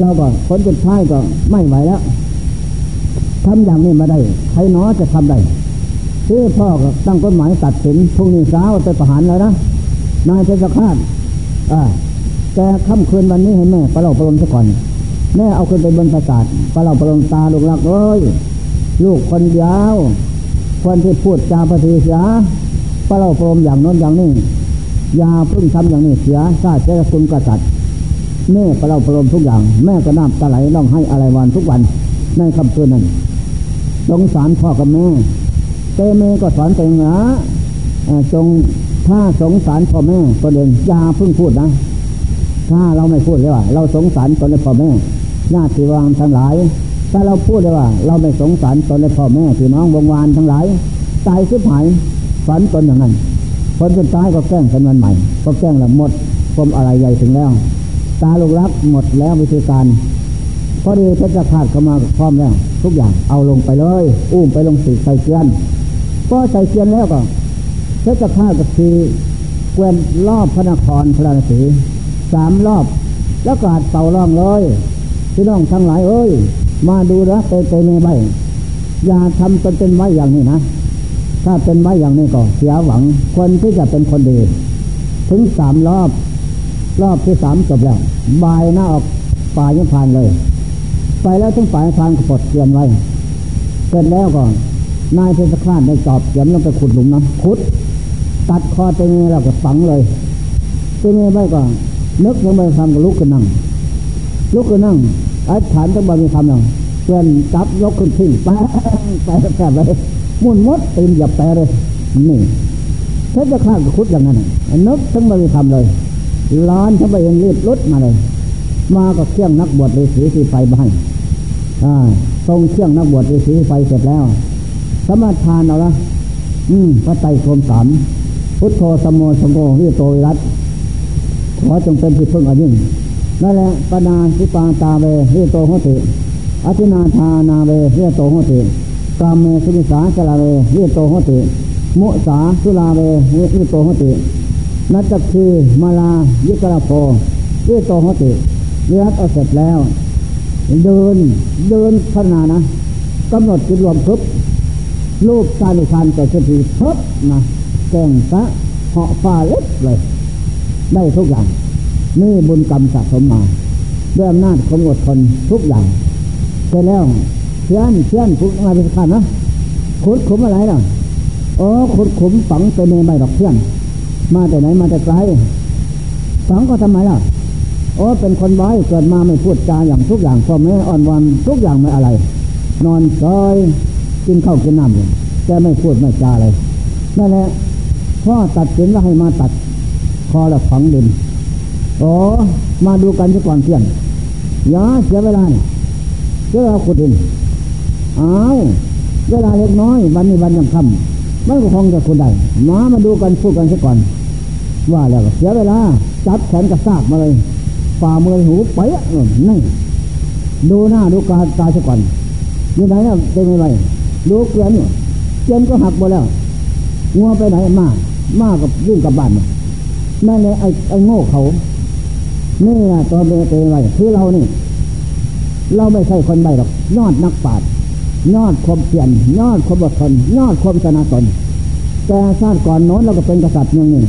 เราก็ผลสุดท้ายก็ไม่ไหวแล้วทำอย่างนี้มาได้ใครน้อจะทำได้ที่พ่อตั้งกฎหมายตัดสินพรุ่งนี้เช้าไปประหารแล้วนะนายเพชรฆาตอ่าแต่ค่ำคืนวันนี้เห็นแม่ปลาเราปลงซะก่อน แม่เอาขึ้นไปบนประสาทปลาเราปลงตาลูกหลักเอ้ยลูกคนยาวคนที่พูดจาปฏิเสีย ปลาเราปลงอย่างน้นอย่างนี้ยาพึ่งทำอย่างนี้เสียซาเจ้าคุณกษัตริย์แม่ปลาเราปลงทุกอย่าง แม่ก็น้ำตาไหลต้องให้อะไรวันทุกวันในคำคืนนั้นสงสารพ่อกับแม่เตเมก็สอนตัวเองนะจงถ้าสงสารพ่อแม่ตัวเองอย่าพิ่งพูดนะ ถ้าเราไม่พูดเลยว่า เราสงสารตนในพ่อแม่ญาติวางทั้งหลายถ้าเราพูดเลยว่า เราไม่สงสารตนในพ่อแม่พี่น้องวงวานทั้งหลายตายชิบหาย ฝันตนอย่างนั้นคนสุดท้ายก็แกล้งเป็นวันใหม่ ก็แกล้งละหมดปมอะไรใหญ่ถึงแล้ว ตาลูกรักหมดแล้ววิธีการพอดีเพชรขาดเข้ามาพร้อมแล้ว ทุกอย่างเอาลงไปเลย อุ้มไปลงสีใส่เกียนก็ใส่เกียนแล้วก็เพชรฆาตก็คือเกวนรอบพระนครพระนศีสามรอบ แล้วกาดเป่าร่องเลยพี่น้องทั้งหลายเอ้ย มาดูนะเตยเตยเมใบอย่าทำจนเป็นไว้อย่างนี้นะ ถ้าเป็นไว้อย่างนี้ก็เสียหวังคนที่จะเป็นคนดี ถึงสามรอบ รอบที่สามจบแล้วบายหน้าออกป่ายังผ่านเลย ไปแล้วถึงฝ่ายทางกปดเกียนไว้เสร็จแล้วก็นนายเพชรคลาดได้จอบเขียนลงไปขุดหลุมน้ำขุด ตัดคอตัวนี้แล้วก็ฝังเลยตัวนี้ไว้ก็นึกยังไม่ทำก็ลุกขึ้นนั่งลุกขึ้นนั่งไอธิษฐานต้องบริคำหนึ่งเพื่อนจับยกขึ้นทิ้งแปะแปแปะเลย มุ่นมดตีนอย่าแปะเลยนี่เพชรคลาดก็ขุดอย่างนั้นนึกทั้งบริคำเลยล้านทั้งไปเองรีบลุดมาเลย มากับเครื่องนักบวชฤาษีที่ไฟบ้านทรงเครื่องนักบวชฤาษีไฟเสร็จแล้ว สมาทานเอาละอืมพระไตรโคมสามพุทโธสมโมสมโภวิโตวิรัตขอจงเป็นที่พึ่งอันยิ่งนั่นแหละปนาสิปาตาเววิโตโหติอธินาทานาเววิโตโหติ กามเมสุนิสาสลาเววิโตหติ มุสาสุลาเววิโตหตินัตคีมาลายิกราโพวิโตหติเรียกเอาเสร็จแล้ว เดินเดินขนานะกำหนดจิตรวมครบรูปชาลิคันแต่สติครบนะแกงซะเหาะฟ้าเล็บเลย ได้ทุกอย่างนี่บุญกรรมสะสมมาด้วยอำนาจของอดทนทุกอย่างเสร็จแล้ว เชื่อนเชื่อนพุกมาเป็นขันนะขุดขุมอะไรล่ะอ๋อขุดขุมฝังไปในใบดอกเพื่อน มาแต่ไหนมาแต่ไกลฝังก็ทำไมล่ะโอ้เป็นคนไว้เกิดมาไม่พูดจาอย่างทุกอย่างพ่อแม่อ่อนวันทุกอย่างไม่อะไร นอนซอยกินข้าวกินน้ำอยู่แต่ไม่พูดไม่จาอะไรนั่นแหละพ่อตัดสินว่าให้มาตัดคอแล้วฝังดินโอ้มาดูกันซะก่อนเพื่อนอย่าเสียเวลาเนี่ยเสียเวลาขุดดิน อ้าวเวลาเล็กน้อย วันนี้วันยังค่ำไม่ก็คงจะขุดได้มามาดูกันพูดกันซะก่อน ว่าแล้วเสียเวลา จับแขนกระซากมาเลยฝ่ามือหูไปอะนี่ดูหน้าดูกาตาซะก่อนอยู่ไหนแล้วเป็นไงดูเกลือนเกลือนก็หักหมดแล้วงัวไปไหนมามากับยิ่งกับบ้านนั่นเลยไอ้ไอ้โง่เขานี่แหละตัวเบเตไว้คือเรานี่ เราไม่ใช่คนใบหรอกยอดนักปราชญ์ ยอดความเพียรยอดความอดทนยอดความชนะตนแต่ชาติก่อนโน้นเราก็เป็นกษัตริย์ยังหนี่ง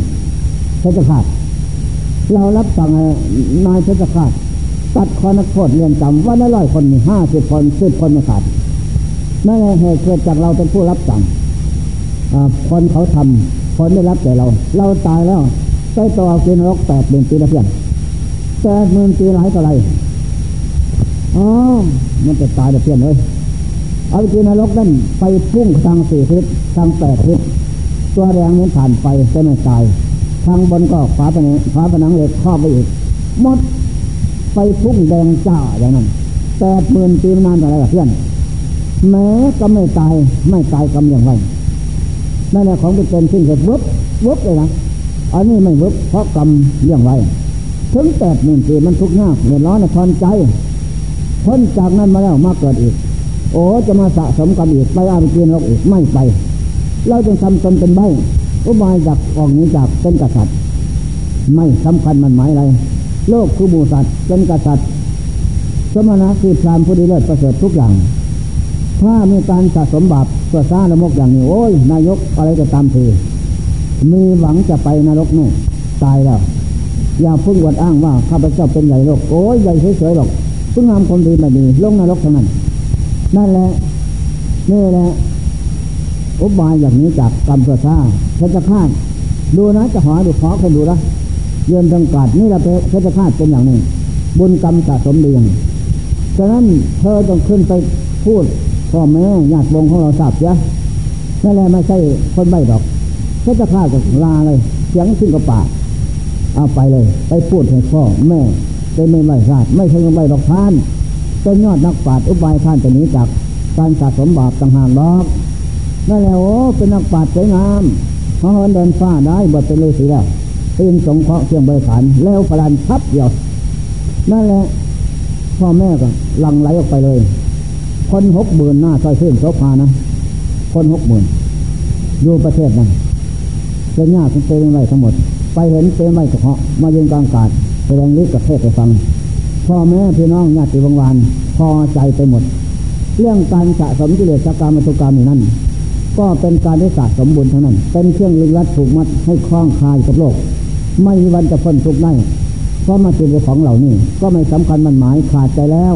เพชรขาดเรารับสั่งนายเพชรขาดตัดคอนักโทษเรียนจำว่าได้ร้อยคนห้าสิบคนสิบคนไม่ขาดนั่นแหละเหตุเกิดจากเราเป็นผู้รับสั่งคนเขาทำคนได้รับแต่เรา เราตายแล้วไปต่อกินรกแปดหมื่นปีละเพียงแปดหมื่นปีหลายต่อไรอ๋อมันจะตายแต่เพียงเลย เอากินรกนั่นไปพุ่งทางสี่ทิศทางแปดทิศตัวแรงนั้นผ่านไปจะไม่ตายทางบนก็ฝาผนังฝาผนังเหล็กครอบไปอีกหมดไปพุ่งแดงจ้าอย่างนั้นแปดหมื่นปีนานต่อไรเพื่อนแม้ก็ไม่ตายไม่ตายกำอย่างไรนั่นแหละของเป็นสิ่งเกิดวุบวุบเลยนะอันนี้ไม่วุบเพราะกรรมเลี้ยงไว้ถึงแปดหมื่นปีมันทุกข์ยากเดือดร้อนทนใจพ้นจากนั้นมาแล้วมาเกิดอีก โอ้จะมาสะสมกรรมอีกไปอาไปกินโลกอีกไม่ไป เราจึงทำตนเป็นใบอุบายจากออกนี้จากเป็นกษัตริย์ ไม่สำคัญมันหมายอะไร โลกคือบูสัตว์เป็นกษัตริย์ สมณะคือพรามผู้ดีเลิศประเสริฐทุกอย่าง ถ้ามีการสะสมบาปเพื่อสร้าละมกอย่างนี้โอ้ย นายกอะไรก็ตามทีมีหวังจะไปนรกนู่ตายแล้ว อย่าพึ่งวดอ้างว่าข้าพเจ้าเป็นใหญ่โลกโอ้ยใหญ่เฉยๆหรอกพิ่งงามคนดีไม่ดีลงนรกเท่านั้น นั่นแหละนี่แหละอุบายอย่างนี้จากกรรมเพื่อสร้างเพชฌฆาตดูนะจะหอดูขอคนดูนะเยือนทางกาดนี่แหละเพชฌฆาตเป็นอย่างนี้ บุญกรรมสะสมเรียงฉะนั้นเธอต้องขึ้นไปพูดพ่อแม่ญาติวงของเราทราบเสียนั่นแหละไม่ใช่คนใบดอกพระเจ้าข้าก็ลาเลยเสียงขึ้นกับปากเอาไปเลย ไปพูดให้พ่อแม่เป็นไม่ไหวราดไม่ใช่ไม่ดอกทาน เป็นยอดนักปราชญ์อุบายท่านจะหนีจากการสะสมบาปต่างหากลอกนั่นแหละโอ้เป็นนักปราชญ์สวยงามพอเดินฟ้าได้บทเป็นฤาษีแล้วเป็นสงเคราะห์เพียงบริขารแล้วพลันทับเดียวนั่นแหละพ่อแม่ก็หลังไหลออกไปเลย คนหกหมื่นหน้าซอยเส้นโซฟานะ คนหกหมื่นอยู่ประเทศนั้นเป็นญาติเต็มไว้ทั้งหมด ไปเห็นเต็มไว้เฉพาะมายืนกลางกาดแสดงฤทธิ์กับเทศไปฟัง พ่อแม่พี่น้องญาติวงวานพอใจไปหมด เรื่องการสะสมกิเลสกรรมตุกรรมนั้นก็เป็นการได้สะสมบุญทั้งนั้น เป็นเครื่องลึกลัดผูกมัดให้คล้องคายกับโลก ไม่มีวันจะพ้นทุกข์ได้เพราะมาติดในของเหล่านี้ ก็ไม่สำคัญมันหมายขาดใจแล้ว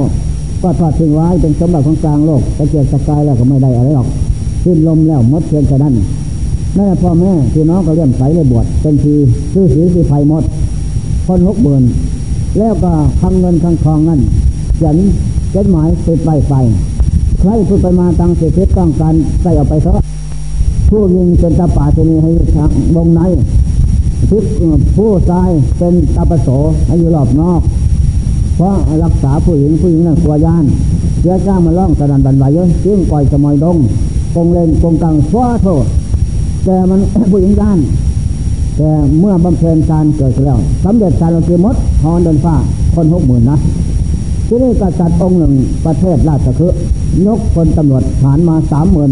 ก็ทอดทิ้งไว้เป็นสมบัติของกลางโลกตะเกียกตะกายแล้วก็ไม่ได้อะไรหรอกสิ้นลมแล้วมดเพียงแค่นั้นนั่พ่อแม่พี่น้องก็เลื่อมใสในบวชเป็นทีซื้อสีสีไฟหมด คนหกเบิน แล้วก็คังเงินคังทองนั่นเขียนจดหมายติดไปไป ใครพูดไปมาตังเสียเทต้องการใส่เอาไปเถอะผู้ยิงเป็นตาป่าจะมีให้ทางวงในผู้ผู้ตายเป็นตาปโสให้อยู่รอบนอก เพราะรักษาผู้หญิงผู้หญิงนั้นกลัวย่านเสียจ้างมาล่องสนันบันไหวเยอะจึงปล่อยสมอยดงกงเล่นกงกังฟ้าโทษแต่มันผู้หญิงย่าน แต่เมื่อบำเพ็ญการเกิดแล้วสำเร็จการเราคือมดฮอนเดินฟ้าคนหกหมื่นนะที่นี่กษัตริย์องค์หนึ่งประเทศราชคฤห์ยกคนตำรวจฐานมาสามหมื่น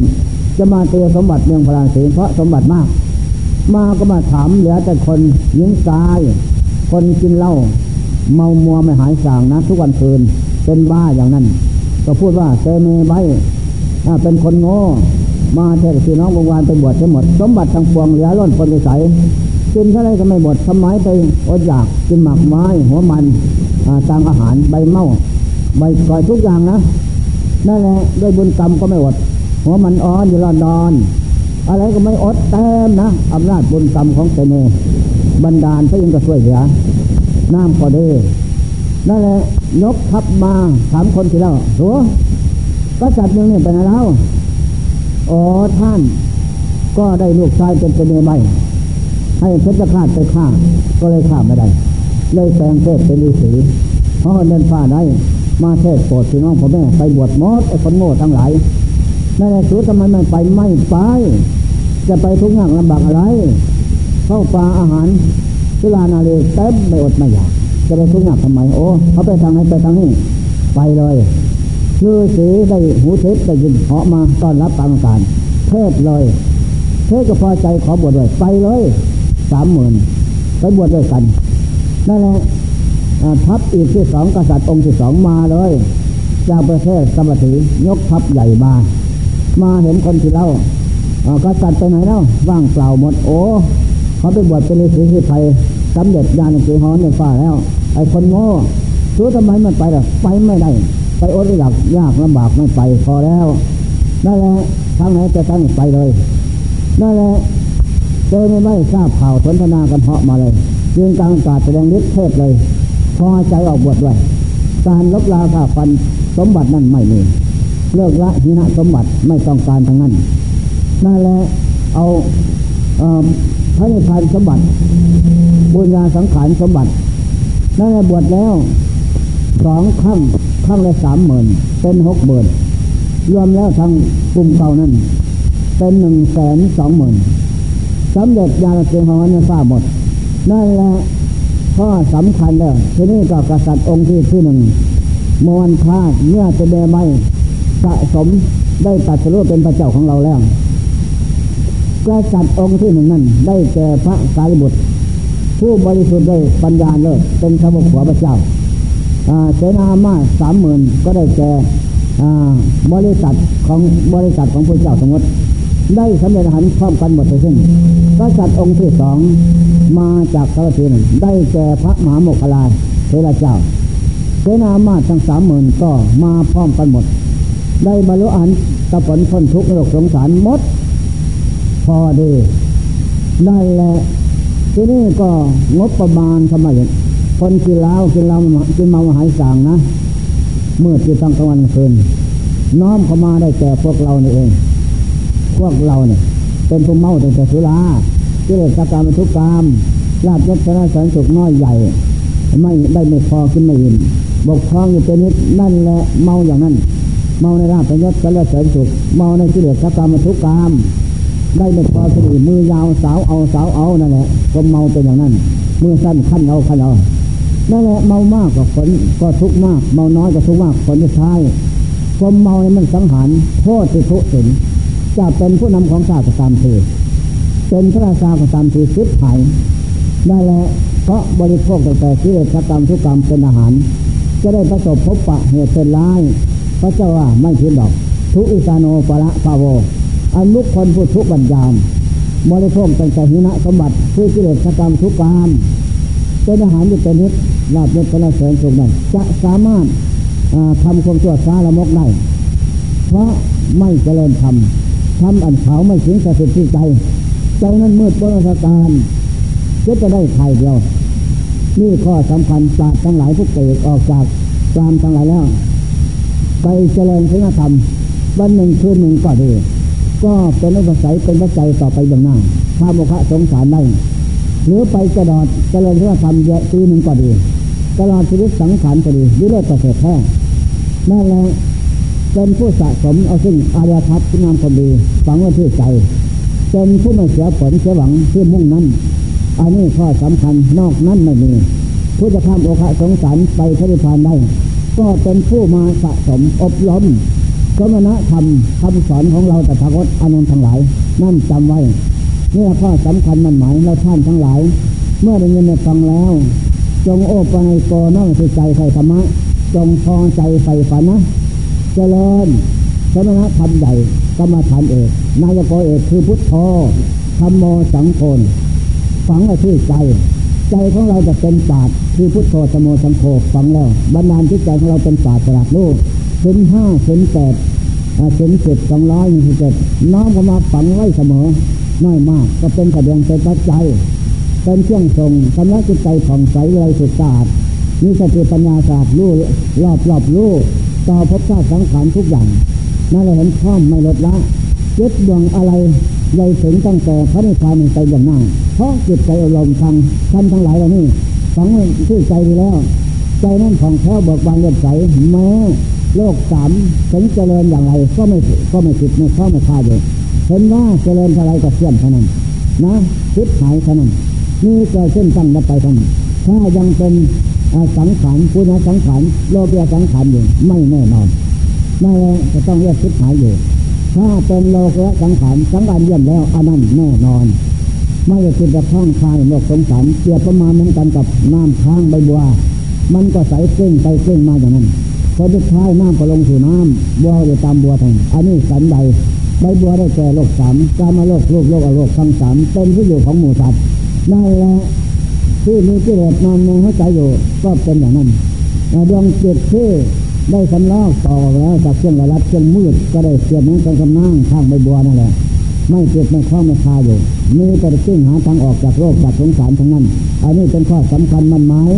จะมาเตียสมบัติเมืองพราศีเพราะสมบัติมาก มาก็มาถามเหลือแต่คนหญิงชาย คนกินเหล้าเมามัวไม่หายสางนะทุกวันคืนเป็นบ้าอย่างนั้น ก็พูดว่าเซเมใบเป็นคนโง่มาเทศพี่น้องวงวานไปบวชทั้งหมด สมบัติทั้งปวงเหลือล้นคนวิสัย กินเท่าไรก็ไม่หมดทำไมไปอดอยากกินหมากไม้หัวมันต่างอาหารใบเมาใบก่อยทุกอย่างนะนั่นแหละด้วยบุญกรรมก็ไม่อดหัวมันอ่อนอยู่รอนนอน อะไรก็ไม่อดเต็มนะอำนาจบุญกรรมของเสนบันดาลพระอินทร์ก็ช่วยเหลือน้ำก็ดีนั่นแหละยกทับมาถามคนที่เล่าหัวก็จัดยังนี่เป็นอะไรเล่าอ๋อท่าน ก็ได้ลูกชายเป็นเสนใบ ให้เพชรฆาตไปฆ่า ก็เลยฆ่าไม่ได้ เลยแปลงเพศเป็นฤาษีเพราะเดินฟ้าได้ มาเทศโปรดพี่น้องพ่อแม่ไปบวชมดไอ้คนโง่ทั้งหลายนั่นแหละสุดทำไมไม่ไปไม่ไป จะไปทุกอย่างลำบากอะไรเข้าปลาอาหารเวลานาเลเต็มไม่อดไม่อยากจะไปทุกอย่างทำไมโอ้เขาไปทางไหนไปทางนี้ไปเลยคือสีได้หูเทปได้ยินเหาะมาต้อนรับตามการเทศเลยเทศก็พอใจขอบวชเลยไปเลย สามหมื่นไปบวชด้วยกันนั่นแหละทัพอีกที่สองกษัตริย์องค์ที่สองมาเลยจากประเทศสมัติยกทัพใหญ่มา มาเห็นคนที่เล่ากษัตริย์ไปไหนแล้วว่างเปล่าหมดโอ้เขาไปบวชเป็นฤาษีที่ไทยสำเร็จญาณสีหอนในฟ้าแล้ว ไอ้คนโง่รู้ทำไมมันไปล่ะไปไม่ได้ ไปอดอยากยากลำบากไม่ไปพอแล้วนั่นแหละทางไหนจะตั้งไปเลยนั่นแหละ เจอไม่ไม่ทราบข่าวสนทนากันเหาะมาเลยยืนกลางกาศแสดงฤทธิ์เทศเลยพอใจออกบวชด้วย การลบลาค่าฟันสมบัตินั่นไม่มีเลิกละหินะสมบัติไม่ต้องการทั้งนั้นนั่นแหละเอาพระนิพพานสมบัติบุญญาสังขารสมบัตินั่นแหละบวชแล้วสองครั้งครั้งละสามหมื่นเป็นหกหมื่นรวมแล้วทั้งกลุ่มเก่านั้น เป็นหนึ่งแสนสองหมื่น สำเร็จญาเสียงของนันฟ้าหมด นั่นแหละข้อสำคัญแล้วทีนี้ก็กษัตริย์องค์ที่ที่หนึ่งมวลคาเมื่อจะเดไม่สะสมได้ตัดสู้เป็นพระเจ้าของเราแล้วกษัตริย์องค์ที่หนึ่งนั้นได้แก่พระสารีบุตร ผู้บริสุทธิ์ด้ปัญญาเลยเป็นสาวกหัวพระเจ้าเสนามาสามหมื่นก็ได้แก่บริษัทของบริษัทของพระเจ้าสมมติ ได้สำเร็จหันพร้อมกันหมดเลยซึ่งกษัตริย์องค์ที่สองมาจากสารพีนได้แก่พระมหาโมคคลาเทระเจ้าเสนามาทั้งสามหมื่นก็มาพร้อมกันหมด ได้บรรลุอันตะผลพ้นทุกข์โลกสงสารหมด พอดี ได้แหละทีนี้ก็งบประมาณทำไมคนกินเหล้ากินเหล้ากินเมาหายสางนะเมื่อที่ตั้งกลางวันคืน น้อมเข้ามาได้แก่พวกเรานี่เอง พวกเราเนี่ยเป็นผู้เมาตั้งแต่สุรากิเลสกรรมทุกกรรมลาบยศชนะสันสุขน้อยใหญ่ ไม่ได้ไม่พอกินไม่อิ่มบกพร่องอยู่เป็นนิดนั่นแหละเมาอย่างนั้นเมาในราบยศชนะสันสุขเมาในกิเลสกรรมทุกกรรมได้ไม่พอสติมือยาวสาวเอาสาวเอานั่นแหละก็เมาเป็นอย่างนั้นมือสั้นขั้นเอาขั้นเอานั่นแหละเมามากกว่าผลก็ทุกมาก เมาน้อยก็ทุกมากผลจะใช้ความเมาเนี่ยมันสังหารโทษที่ทุสิน จะเป็นผู้นำของชาติตามทีเป็นพระราชาก็ตามทีสิบหายได้แล้วเพราะบริโภคแต่ที่เลสกรรมทุกกรรมเป็นอาหาร จะได้ประสบพบปะเหตุเป็นร้ายพระเจ้าว่าไม่พิดดอก ทุอิสาโนปะละปาโวอันมุกคนผู้ทุกบัญญาณบริโภคแต่หินะสมบัติคือกิเลสกรรมทุกกรรมเป็นอาหารอยู่เป็นนิดลาบยศพระเสริญสุขได้จะสามารถทำความชั่วช้าละมกได้เพราะไม่เจริญธรรม ทำอันเขาไม่ถึงสติที่ใจใจนั้นมืดบริสการก็จะได้ไข่เดียว นี่ข้อสำคัญจากทั้งหลายผู้เกิดออกจากกามทั้งหลายแล้ว ไปเจริญคุณธรรม วันหนึ่งคืนหนึ่งก็ดี ก็เป็นอุปสรรคเป็นปัจจัยต่อไปอย่างหน้าถ้าโมฆะสงสารได้หรือไปกระดอดเจริญคุณธรรมเยอะปีหนึ่งก็ดีตลอดชีวิตสังขารก็ดีวิเรศประเสริฐแท้นั่นแหละ เป็นผู้สะสมเอาซึ่งอารยทัพที่งามคนดีฝังไว้ที่ใจเป็นผู้ไม่เสียผลเสียหวังที่มุ่งนั้น อันนี้ข้อสำคัญนอกนั้นไม่มีผู้จะข้ามโอคะสงสารไปพระนิพพานได้ ก็เป็นผู้มาสะสมอบรมสมณธรรมคำสอนของเราแต่พระกอานนท์ทั้งหลาย นั่นจำไว้นี่ข้อสำคัญมันหมายเราท่านทั้งหลาย เมื่อได้ยินได้ฟังแล้ว จงโอปนัยโกนั่งสิใจใส่ธรรมะจงพอใจใส่ฝันนะ เจริญสมณธรรมใหญ่กรรมฐานเอกนายกเอกคือพุทธโธธรรมโมสังโฆฝังไว้ที่ใจ ใจของเราจะเป็นศาสตร์คือพุทธโธธรรมโมสังโฆฝังแล้วบรรดาที่ใจของเราเป็นศาสตร์ตลาดลูกเส้นห้าเส้นแปดเส้นเจ็ดสองร้อยยี่สิบเจ็ดน้อมเข้ามาฝังไว้เสมอน้อยมากก็เป็นกระเดียงเป็นปัจจัยเป็นเครื่องทรงทำให้จิตใจผ่องใสไรสุดศาสตร์มีสติปัญญาศาสตร์รู้รอบรอบรู้ ต่อพบชาติสังขารทุกอย่างนั่นเราเห็นข้อมไม่ลดละยึดดวงอะไรใหญ่ถึงตั้งแต่พระนิพพานไปอย่างนั้นเพราะจิตใจอารมณ์ทางท่านทั้งหลายเหล่านี้ฝังที่ใจดีแล้ว ใจนั้นของแท้เบิกบานเลือดใสแม้โลกสามถึงเจริญอย่างไรก็ไม่ก็ไม่ผิดไม่ข้อไม่คาอยู่เห็นว่าเจริญอะไรก็เสื่อมเท่านั้นนะคิดหายเท่านั้นนี่เกิดขึ้นตั้งนับไปเท่านั้นถ้ายังเป็น สังขารพุทธสังขารโลกียสังขารอยู่ไม่แน่นอนนั่นแหละจะต้องเรียกคิดหายอยู่ ถ้าเป็นโลกียสังขารสังขารเยี่ยมแล้วอันนั้นแน่นอน ไม่จะคิดจะท่องคลายโลกสงสารเกี่ยวประมาณเหมือนกันกับน้ำค้างใบบัว มันก็ใสเกล้งไปเกล้งมาอย่างนั้นพอทุกท้ายน้ำก็ลงสู่น้ำบัวอยู่ตามบัวทางอันนี้สันใดใบบัวได้แก่โลกสามกามาโลกโลกโลกอโลกทั้งสามเป็นที่อยู่ของหมูสัตว์นั่นแหละ ที่มีกิเลสนอนในหัวใจอยู่ก็เป็นอย่างนั้นดวงจิตที่ได้สำลอกต่อแล้วจากเครื่องระลัดเครื่องมืดก็ได้เสียบนั้นกันกำนั่งข้างใบบัวนั่นแหละไม่เจ็บไม่คล้องไม่คาอยู่มีแต่จึงหาทางออกจากโรคจากสงสารทั้งนั้น อันนี้เป็นข้อสำคัญมันหมาย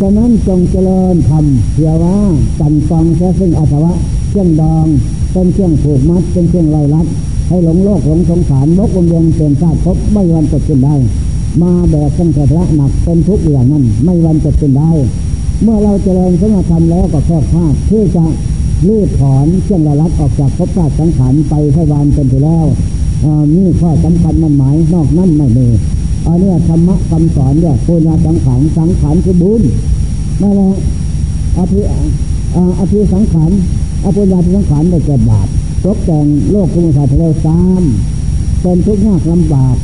ฉะนั้นจงเจริญธรรมเพื่อว่าจันกองแค่ซึ่งอัตวะเครื่องดองเป็นเครื่องผูกมัดเป็นเครื่องไล่ลัดให้หลงโลกหลงสงสารมกวงเวียนเป็นชาติพบไม่วันจะขึ้นได้ มาแบบตั้งแต่พระหนักเป็นทุกอย่างนั้นไม่วันจะขึ้นได้เมื่อเราเจริญสมาธรรมแล้วก็แค่พลาดที่จะรีบถอนเครื่องไล่ลัดออกจากภพชาติสังขารไปให้วันเป็นไปแล้วนี่ข้อสำคัญมันหมายนอกนั้นไม่มีอันนี้ธรรมะคำสอนเนี่ยปุญญาสังขารสังขารคือบุญนั่นแหละอภิอภิสังขารอภิญญาสังขารได้เกิดบาปตกแต่งโลกกุมารทะเลสามเป็นทุกข์ยากลำบาก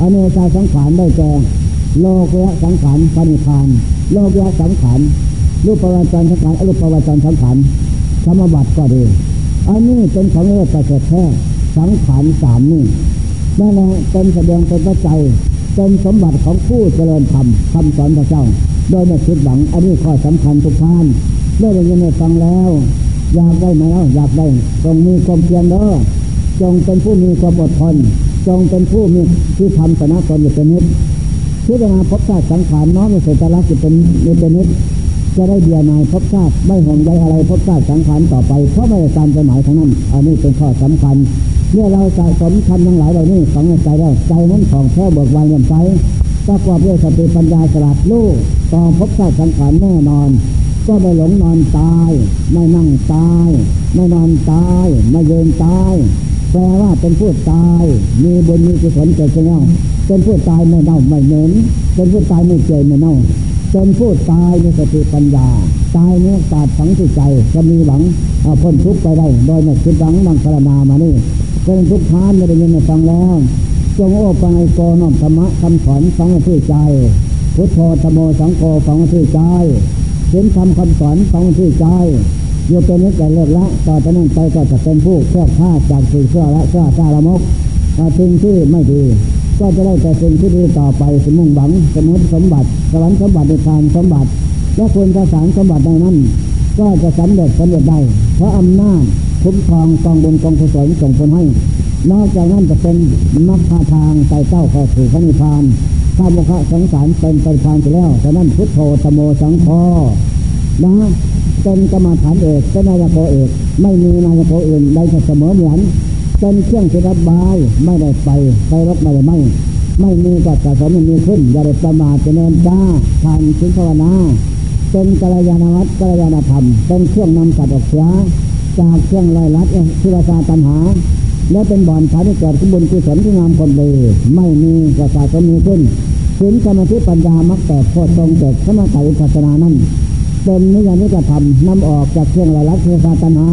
อเนกาสังขารได้แก่โลกยะสังขารปณิพานโลกยะสังขารรูปประวัติสังขารอรูปประวัติสังขารธรรมบัติก็ดีอันนี้เป็นของเลือดประเสริฐแท้สังขารสามนี่นั่นแหละเป็นแสดงเป็นปัจจัยเป็นสมบัติของผู้เจริญธรรมคำสอนพระเจ้า โดยไม่คิดหวังอันนี้ข้อสำคัญทุกท่านเมื่อได้ยินได้ฟังแล้ว อยากได้ไหมเล่าอยากได้จงมีความเพียรเด้อจงเป็นผู้มีความอดทน จงเป็นผู้มีที่ทำสนะตนอยู่เป็นนิดพิจารณาพบชาติสังขารน้อมในเสตลักษณ์เป็นนิเป็นนิดจะได้เดียนายพบชาติไม่ห่วงใยอะไรพบชาติสังขารต่อไปเพราะไม่ได้ตามใจหมายทั้งนั้น อันนี้เป็นข้อสำคัญเมื่อเราสะสมทำทั้งหลายเหล่านี้ฝังในใจแล้วใจนั้นของแท้เบิกบานเยี่ยมใจประกอบด้วยสติปัญญาสลัดลูกต่อพบชาติสังขารแน่นอน ก็ไม่หลงนอนตาย ไม่นั่งตาย ไม่นอนตาย ไม่เยินตาย แปลว่าเป็นผู้ตาย มีบุญมีกุศลเกิดขึ้นแล้วเป็นผู้ตายไม่เน่าไม่เหม็นเป็นผู้ตายไม่เจ็บไม่เน่าเป็นผู้ตายในสติปัญญา ตายเนี่ยตาดฝังที่ใจจะมีหวังพ้นทุกข์ไปได้ โดยไม่คิดหวังนั่งพารนามานี่เป็นทุกข์ทานไม่ได้ยินไม่ฟังแล้ว จงโอ้ปังโกน้อมธรรมะคำสอนฟังที่ใจ พุทโธธโมสังโฆฟังที่ใจเห็นทำคำสอนฟังที่ใจ อยู่เป็นนิสัยเลิกละต่อจากนั้นไปก็จะเป็นผู้แค่ข้าจากสิ่งเชื่อละเชื่อซาละมกสิ่งที่ไม่ดี ก็จะได้แต่สิ่งที่ดีต่อไปสมุ่งหวังสมุติสมบัติสวรรค์สมบัติในทานสมบัติ และคุณประสานสมบัติในนั้น ก็จะสำเร็จสำเร็จได้ เพราะอำนาจคุ้มครองกองบุญกองกุศลส่งผลให้ นอกจากนั้นจะเป็นมรรคทางไต่เต้าข้าสู่พระนิพพานข้ามโมฆะสงสารเป็นไปพานไปแล้วฉะนั้นพุทโธตโมสังโฆนะ เป็นกรรมฐานเอกเป็นนายโกเอก ไม่มีนายโกอื่นใดจะเสมอเหมือนเป็นเครื่องที่รับบายไม่ได้ไปไปรบไม่ได้ไม่ไม่มีกัดสะสมไม่มีขึ้นอย่าได้ประมาทจะเนินจ้าทานสิงภาวนาเป็นกัลยาณวัตรกัลยาณธรรม เป็นเครื่องนำสัตว์ออกเสียจากเครื่องลอยลัดทิวาสาตัญหา และเป็นบ่อนฐานที่เกิดขึ้นบนกุศลที่งามคนดีไม่มีกัดสะสมมีขึ้นศีลสมาธิปัญญามักแต่โคตรตรงเกิดสมาธิศาสนานั้น เป็นนิยานิกธรรมนำออกจากเครื่องลอยลัดทิวาสาตัญหา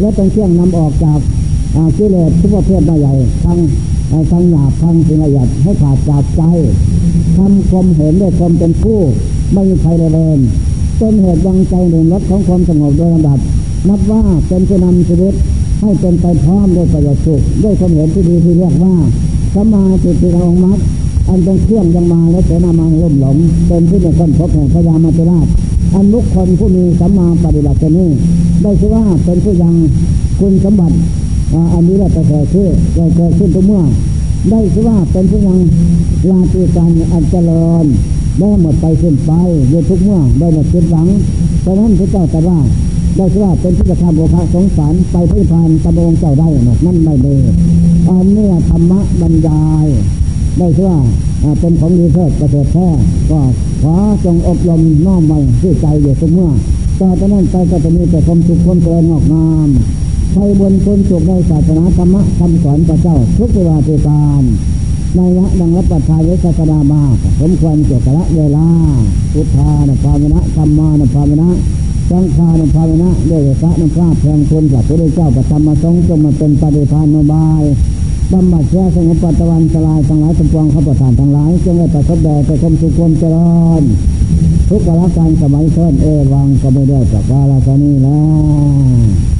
และเป็นเครื่องนำออกจากกิเลสทุกประเภทใหญ่ทั้งทั้งหยาบทั้งสิ่งละเอียดให้ขาดจากใจทำความเห็นด้วยความเป็นผู้ไม่มีใครเลยเป็นเป็นเหตุยังใจหนึ่งรถของความสงบโดยลำดับ นับว่าเป็นผู้นำชีวิตให้เป็นไปพร้อมด้วยประโยชน์สุขด้วยความเห็นที่ดีที่เรียกว่าสมาจิติองมัดอันเป็นเครื่องยังมาและเสนามาล่มหลงเป็นที่เป็นคนพบแห่งพญามาตุราช อันบุคคลผู้มีสัมมาปฏิบัตินี้ได้ชื่อว่าเป็นผู้ยังคุณสมบัติอันนี้แหละประเสริฐชื่อเกิดขึ้นทุกเมื่อ ได้ชื่อว่าเป็นผู้ยังลาติการอันเจริญได้หมดไปสิ้นไปโดยทุกเมื่อได้หมดสิ้นหวังเพราะนั้นพระเจ้าตรัสว่าได้ชื่อว่าเป็นที่จะทำโอภาสงสารไปพิพานตะโงเจ้าได้หมดนั่นไม่เลยอันนี้ธรรมะบรรยาย ได้ชื่อว่าเป็นของดีเทิดประเสริฐแท้ก็ขอจงอบรมน้อมไว้ที่ใจอยู่ทุกเมื่อต่อจากนั้นไปก็จะมีแต่ความสุขความเจริญงอกงามใช้บนคนสุขในศาสนาธรรมะคำสอนพระเจ้าทุกเวลาทุกการในยะดังรับประทานวิสัสนามาสมควรเกี่ยวกับเวลา พุทธานุภาเวนะธรรมานุภาเวนะสังฆานุภาเวนะด้วยพระนุภาพแห่งคุณพระพุทธเจ้าประธรรมสงฆ์จงมาเป็นปฏิภาณโนบาย บำบัดเชื้อสงบปัตวันสลายทั้งหลายสมปองข้าประทานทั้งหลายจงได้ประสบแด่ประสมสุขความเจริญทุกกาลการสมัยเพิ่นเอวังก็ไม่ได้จากว่าลาชนี้แล้ว